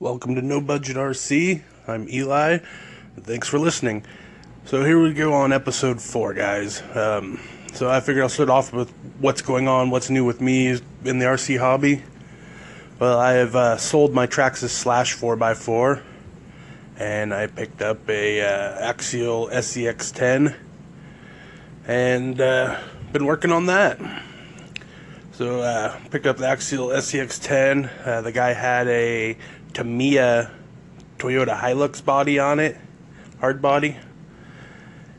Welcome to No Budget RC. I'm Eli. Thanks for listening. So here we go on episode four, guys. Um, so I figured I'll start off with what's going on, what's new with me in the RC hobby. Well, I have uh, sold my Traxxas Slash 4x4, and I picked up a uh, Axial SCX10, and uh, been working on that. So uh, picked up the Axial SCX10. Uh, the guy had a Tamiya Toyota Hilux body on it, hard body,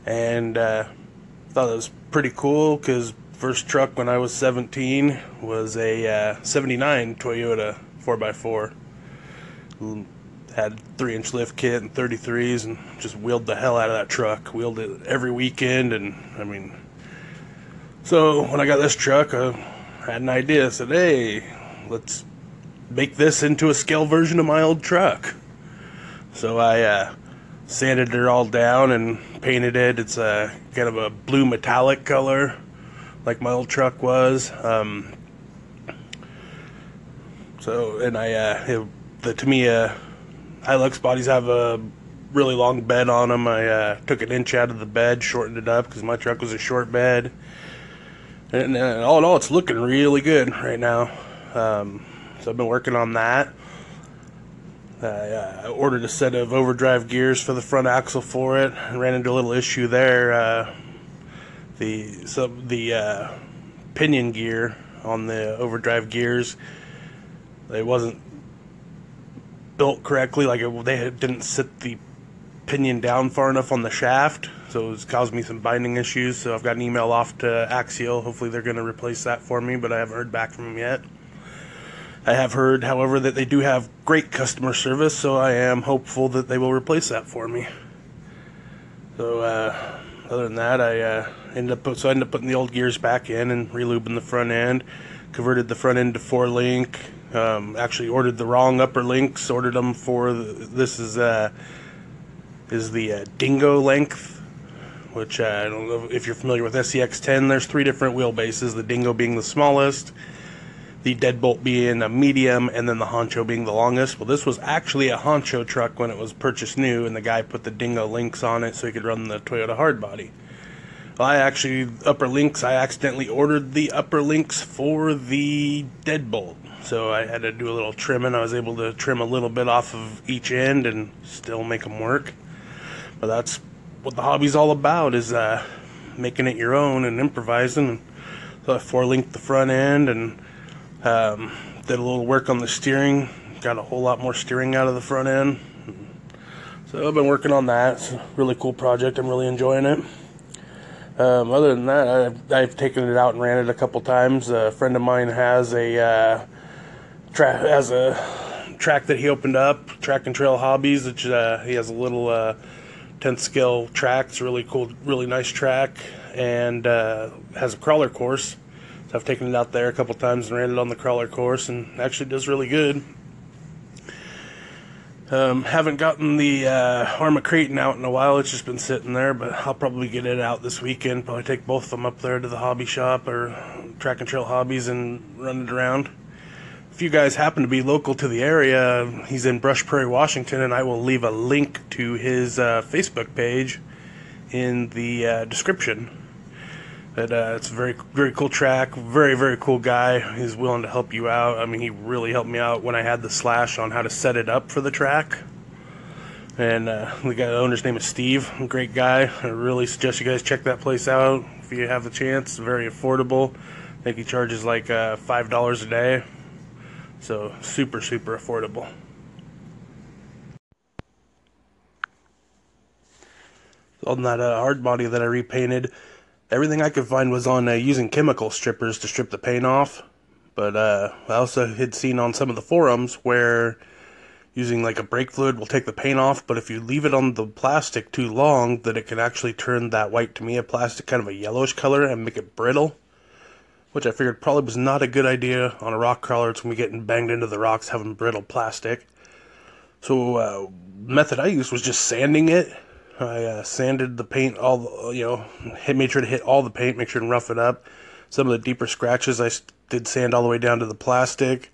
and uh, thought it was pretty cool because first truck when I was 17 was a uh, 79 Toyota 4x4. Had three inch lift kit and 33s and just wheeled the hell out of that truck. Wheeled it every weekend and I mean, so when I got this truck, I had an idea. I said, hey, let's make this into a scale version of my old truck. So I uh, sanded it all down and painted it. It's a kind of a blue metallic color, like my old truck was. Um, so and I uh, it, the Tamiya Hilux bodies have a really long bed on them. I uh, took an inch out of the bed, shortened it up because my truck was a short bed. And uh, all in all, it's looking really good right now. Um, so I've been working on that. I uh, ordered a set of overdrive gears for the front axle for it. ran into a little issue there. Uh, the some the uh, pinion gear on the overdrive gears, it wasn't built correctly. Like it, they didn't sit the pinion down far enough on the shaft, so it's caused me some binding issues. So I've got an email off to Axial. Hopefully they're going to replace that for me, but I haven't heard back from them yet. I have heard, however, that they do have great customer service, so I am hopeful that they will replace that for me. So, uh, other than that, I uh, ended up so I ended up putting the old gears back in and relubing the front end, converted the front end to four link. Um, actually, ordered the wrong upper links. Ordered them for the, this is uh, is the uh, Dingo length, which uh, I don't know if you're familiar with SCX10. There's three different wheelbases. The Dingo being the smallest the deadbolt being a medium and then the honcho being the longest. Well, this was actually a honcho truck when it was purchased new, and the guy put the dingo links on it so he could run the Toyota hardbody. Well, I actually, upper links, I accidentally ordered the upper links for the deadbolt. So I had to do a little trimming. I was able to trim a little bit off of each end and still make them work. But that's what the hobby's all about is uh, making it your own and improvising. So I four linked the front end and um, did a little work on the steering, got a whole lot more steering out of the front end. So I've been working on that. It's a really cool project. I'm really enjoying it. Um, other than that, I've, I've, taken it out and ran it a couple times. A friend of mine has a uh, has a track that he opened up, Track and Trail Hobbies. Which uh, he has a little uh, 10th scale track. It's really cool, really nice track, and uh, has a crawler course. I've taken it out there a couple times and ran it on the crawler course, and actually does really good. Um, haven't gotten the uh, Arrma Kraton out in a while. It's just been sitting there, but I'll probably get it out this weekend. Probably take both of them up there to the hobby shop or Track and Trail Hobbies and run it around. If you guys happen to be local to the area, he's in Brush Prairie, Washington, and I will leave a link to his uh, Facebook page in the uh, description. But uh, it's a very very cool track. Very very cool guy. He's willing to help you out. I mean, he really helped me out when I had the slash on how to set it up for the track. And uh, the guy, the owner's name is Steve. Great guy. I really suggest you guys check that place out if you have the chance. Very affordable. I think he charges like uh, five dollars a day. So super super affordable. On that uh, hard body that I repainted everything I could find was on uh, using chemical strippers to strip the paint off. But uh, I also had seen on some of the forums where using like a brake fluid will take the paint off, but if you leave it on the plastic too long, that it can actually turn that white Tamiya plastic kind of a yellowish color and make it brittle. Which I figured probably was not a good idea on a rock crawler. It's when we getting banged into the rocks having brittle plastic. So uh, method I used was just sanding it I uh, sanded the paint all, you know, hit, made sure to hit all the paint, make sure to rough it up. Some of the deeper scratches I did sand all the way down to the plastic.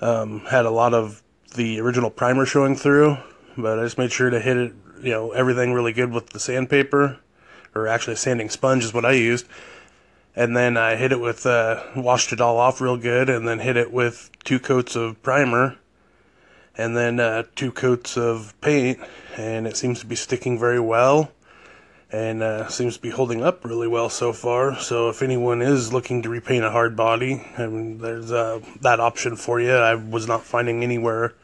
Um, had a lot of the original primer showing through, but I just made sure to hit it, you know, everything really good with the sandpaper, or actually a sanding sponge is what I used. And then I hit it with, uh, washed it all off real good, and then hit it with two coats of primer, and then uh, two coats of paint, and it seems to be sticking very well and uh, seems to be holding up really well so far. So if anyone is looking to repaint a hard body, I mean, there's uh, that option for you. I was not finding anywhere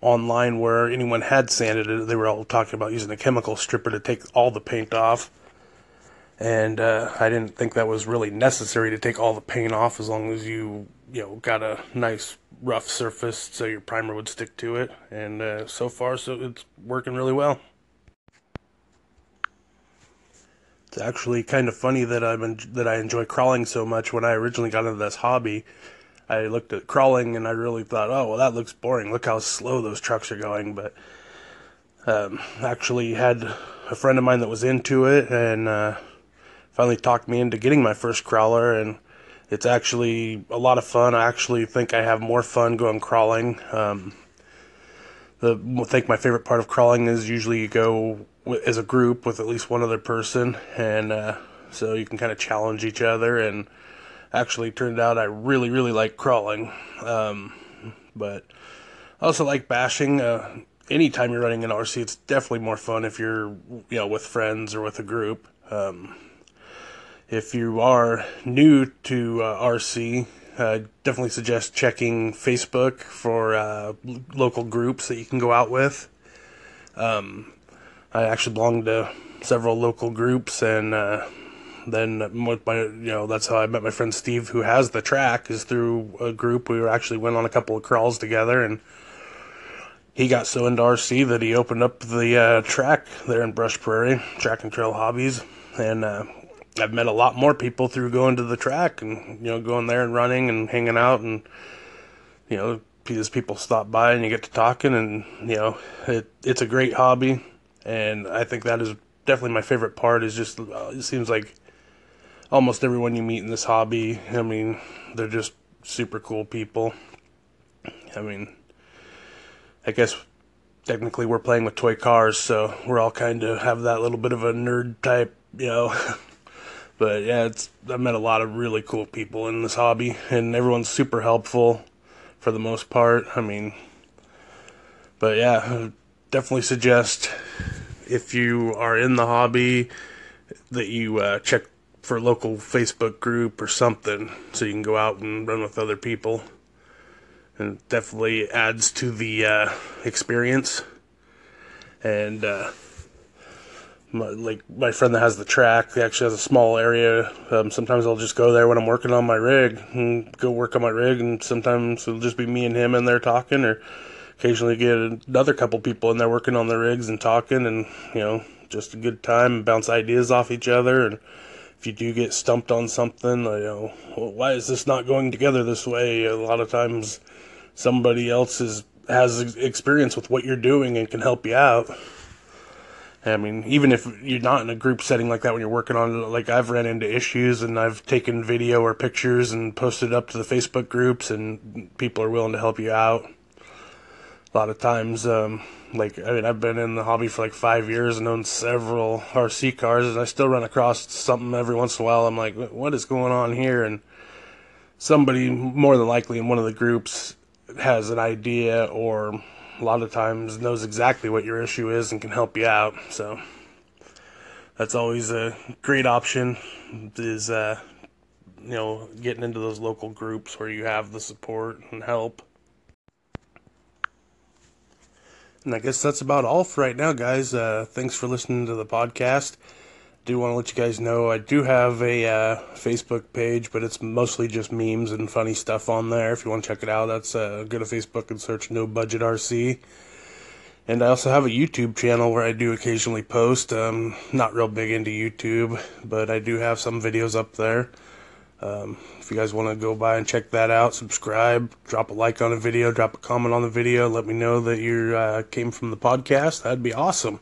online where anyone had sanded it. They were all talking about using a chemical stripper to take all the paint off. And uh, I didn't think that was really necessary to take all the paint off as long as you, you know, got a nice rough surface so your primer would stick to it. And uh, so far, so it's working really well. It's actually kind of funny that I'm en- that I enjoy crawling so much. When I originally got into this hobby, I looked at crawling and I really thought, oh well, that looks boring. Look how slow those trucks are going. But um, actually had a friend of mine that was into it and uh, finally talked me into getting my first crawler and it's actually a lot of fun. I actually think I have more fun going crawling. Um, the I think my favorite part of crawling is usually you go as a group with at least one other person, and uh, so you can kind of challenge each other. And actually, turned out I really, really like crawling, um, but I also like bashing. Uh, anytime you're running an RC, it's definitely more fun if you're you know with friends or with a group. Um, if you are new to uh, RC, uh, definitely suggest checking Facebook for uh, local groups that you can go out with. Um, I actually belong to several local groups, and uh, then with my, you know, that's how I met my friend Steve, who has the track, is through a group. We actually went on a couple of crawls together, and he got so into RC that he opened up the uh, track there in Brush Prairie, Track and Trail Hobbies, and uh, I've met a lot more people through going to the track and you know going there and running and hanging out and you know because people stop by and you get to talking and you know it it's a great hobby and I think that is definitely my favorite part. Is just uh, it seems like almost everyone you meet in this hobby. I mean, they're just super cool people. I mean, I guess technically we're playing with toy cars, so we're all kind of have that little bit of a nerd type, you know. but yeah, it's I've met a lot of really cool people in this hobby, and everyone's super helpful for the most part. I mean, but yeah, definitely suggest if you are in the hobby that you uh, check for a local Facebook group or something so you can go out and run with other people. And definitely adds to the uh, experience. And uh, my, like my friend that has the track, he actually has a small area. Um, sometimes I'll just go there when I'm working on my rig and go work on my rig, and sometimes it'll just be me and him in there talking, or occasionally get another couple people in there working on their rigs and talking and you know just a good time and bounce ideas off each other and if you do get stumped on something you know well, why is this not going together this way a lot of times somebody else is has experience with what you're doing and can help you out I mean, even if you're not in a group setting like that when you're working on like I've ran into issues and I've taken video or pictures and posted up to the Facebook groups and people are willing to help you out a lot of times, um, like I mean, I've been in the hobby for like five years and owned several RC cars, and I still run across something every once in a while. I'm like, what is going on here? And somebody, more than likely, in one of the groups has an idea, or a lot of times knows exactly what your issue is and can help you out. So that's always a great option. Is uh, you know getting into those local groups where you have the support and help. And I guess that's about all for right now, guys. Uh, thanks for listening to the podcast. Do want to let you guys know I do have a uh, Facebook page, but it's mostly just memes and funny stuff on there. If you want to check it out, that's uh, go to Facebook and search No Budget RC. And I also have a YouTube channel where I do occasionally post. Um, not real big into YouTube, but I do have some videos up there. Um, if you guys want to go by and check that out, subscribe, drop a like on a video, drop a comment on the video, let me know that you uh, came from the podcast. That'd be awesome.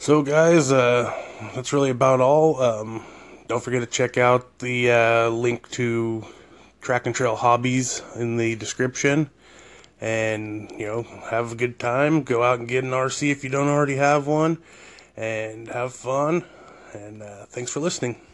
So, guys, uh, that's really about all. Um, don't forget to check out the uh, link to Track and Trail Hobbies in the description. and you know have a good time. Go out and get an RC if you don't already have one, and have fun. And uh, thanks for listening.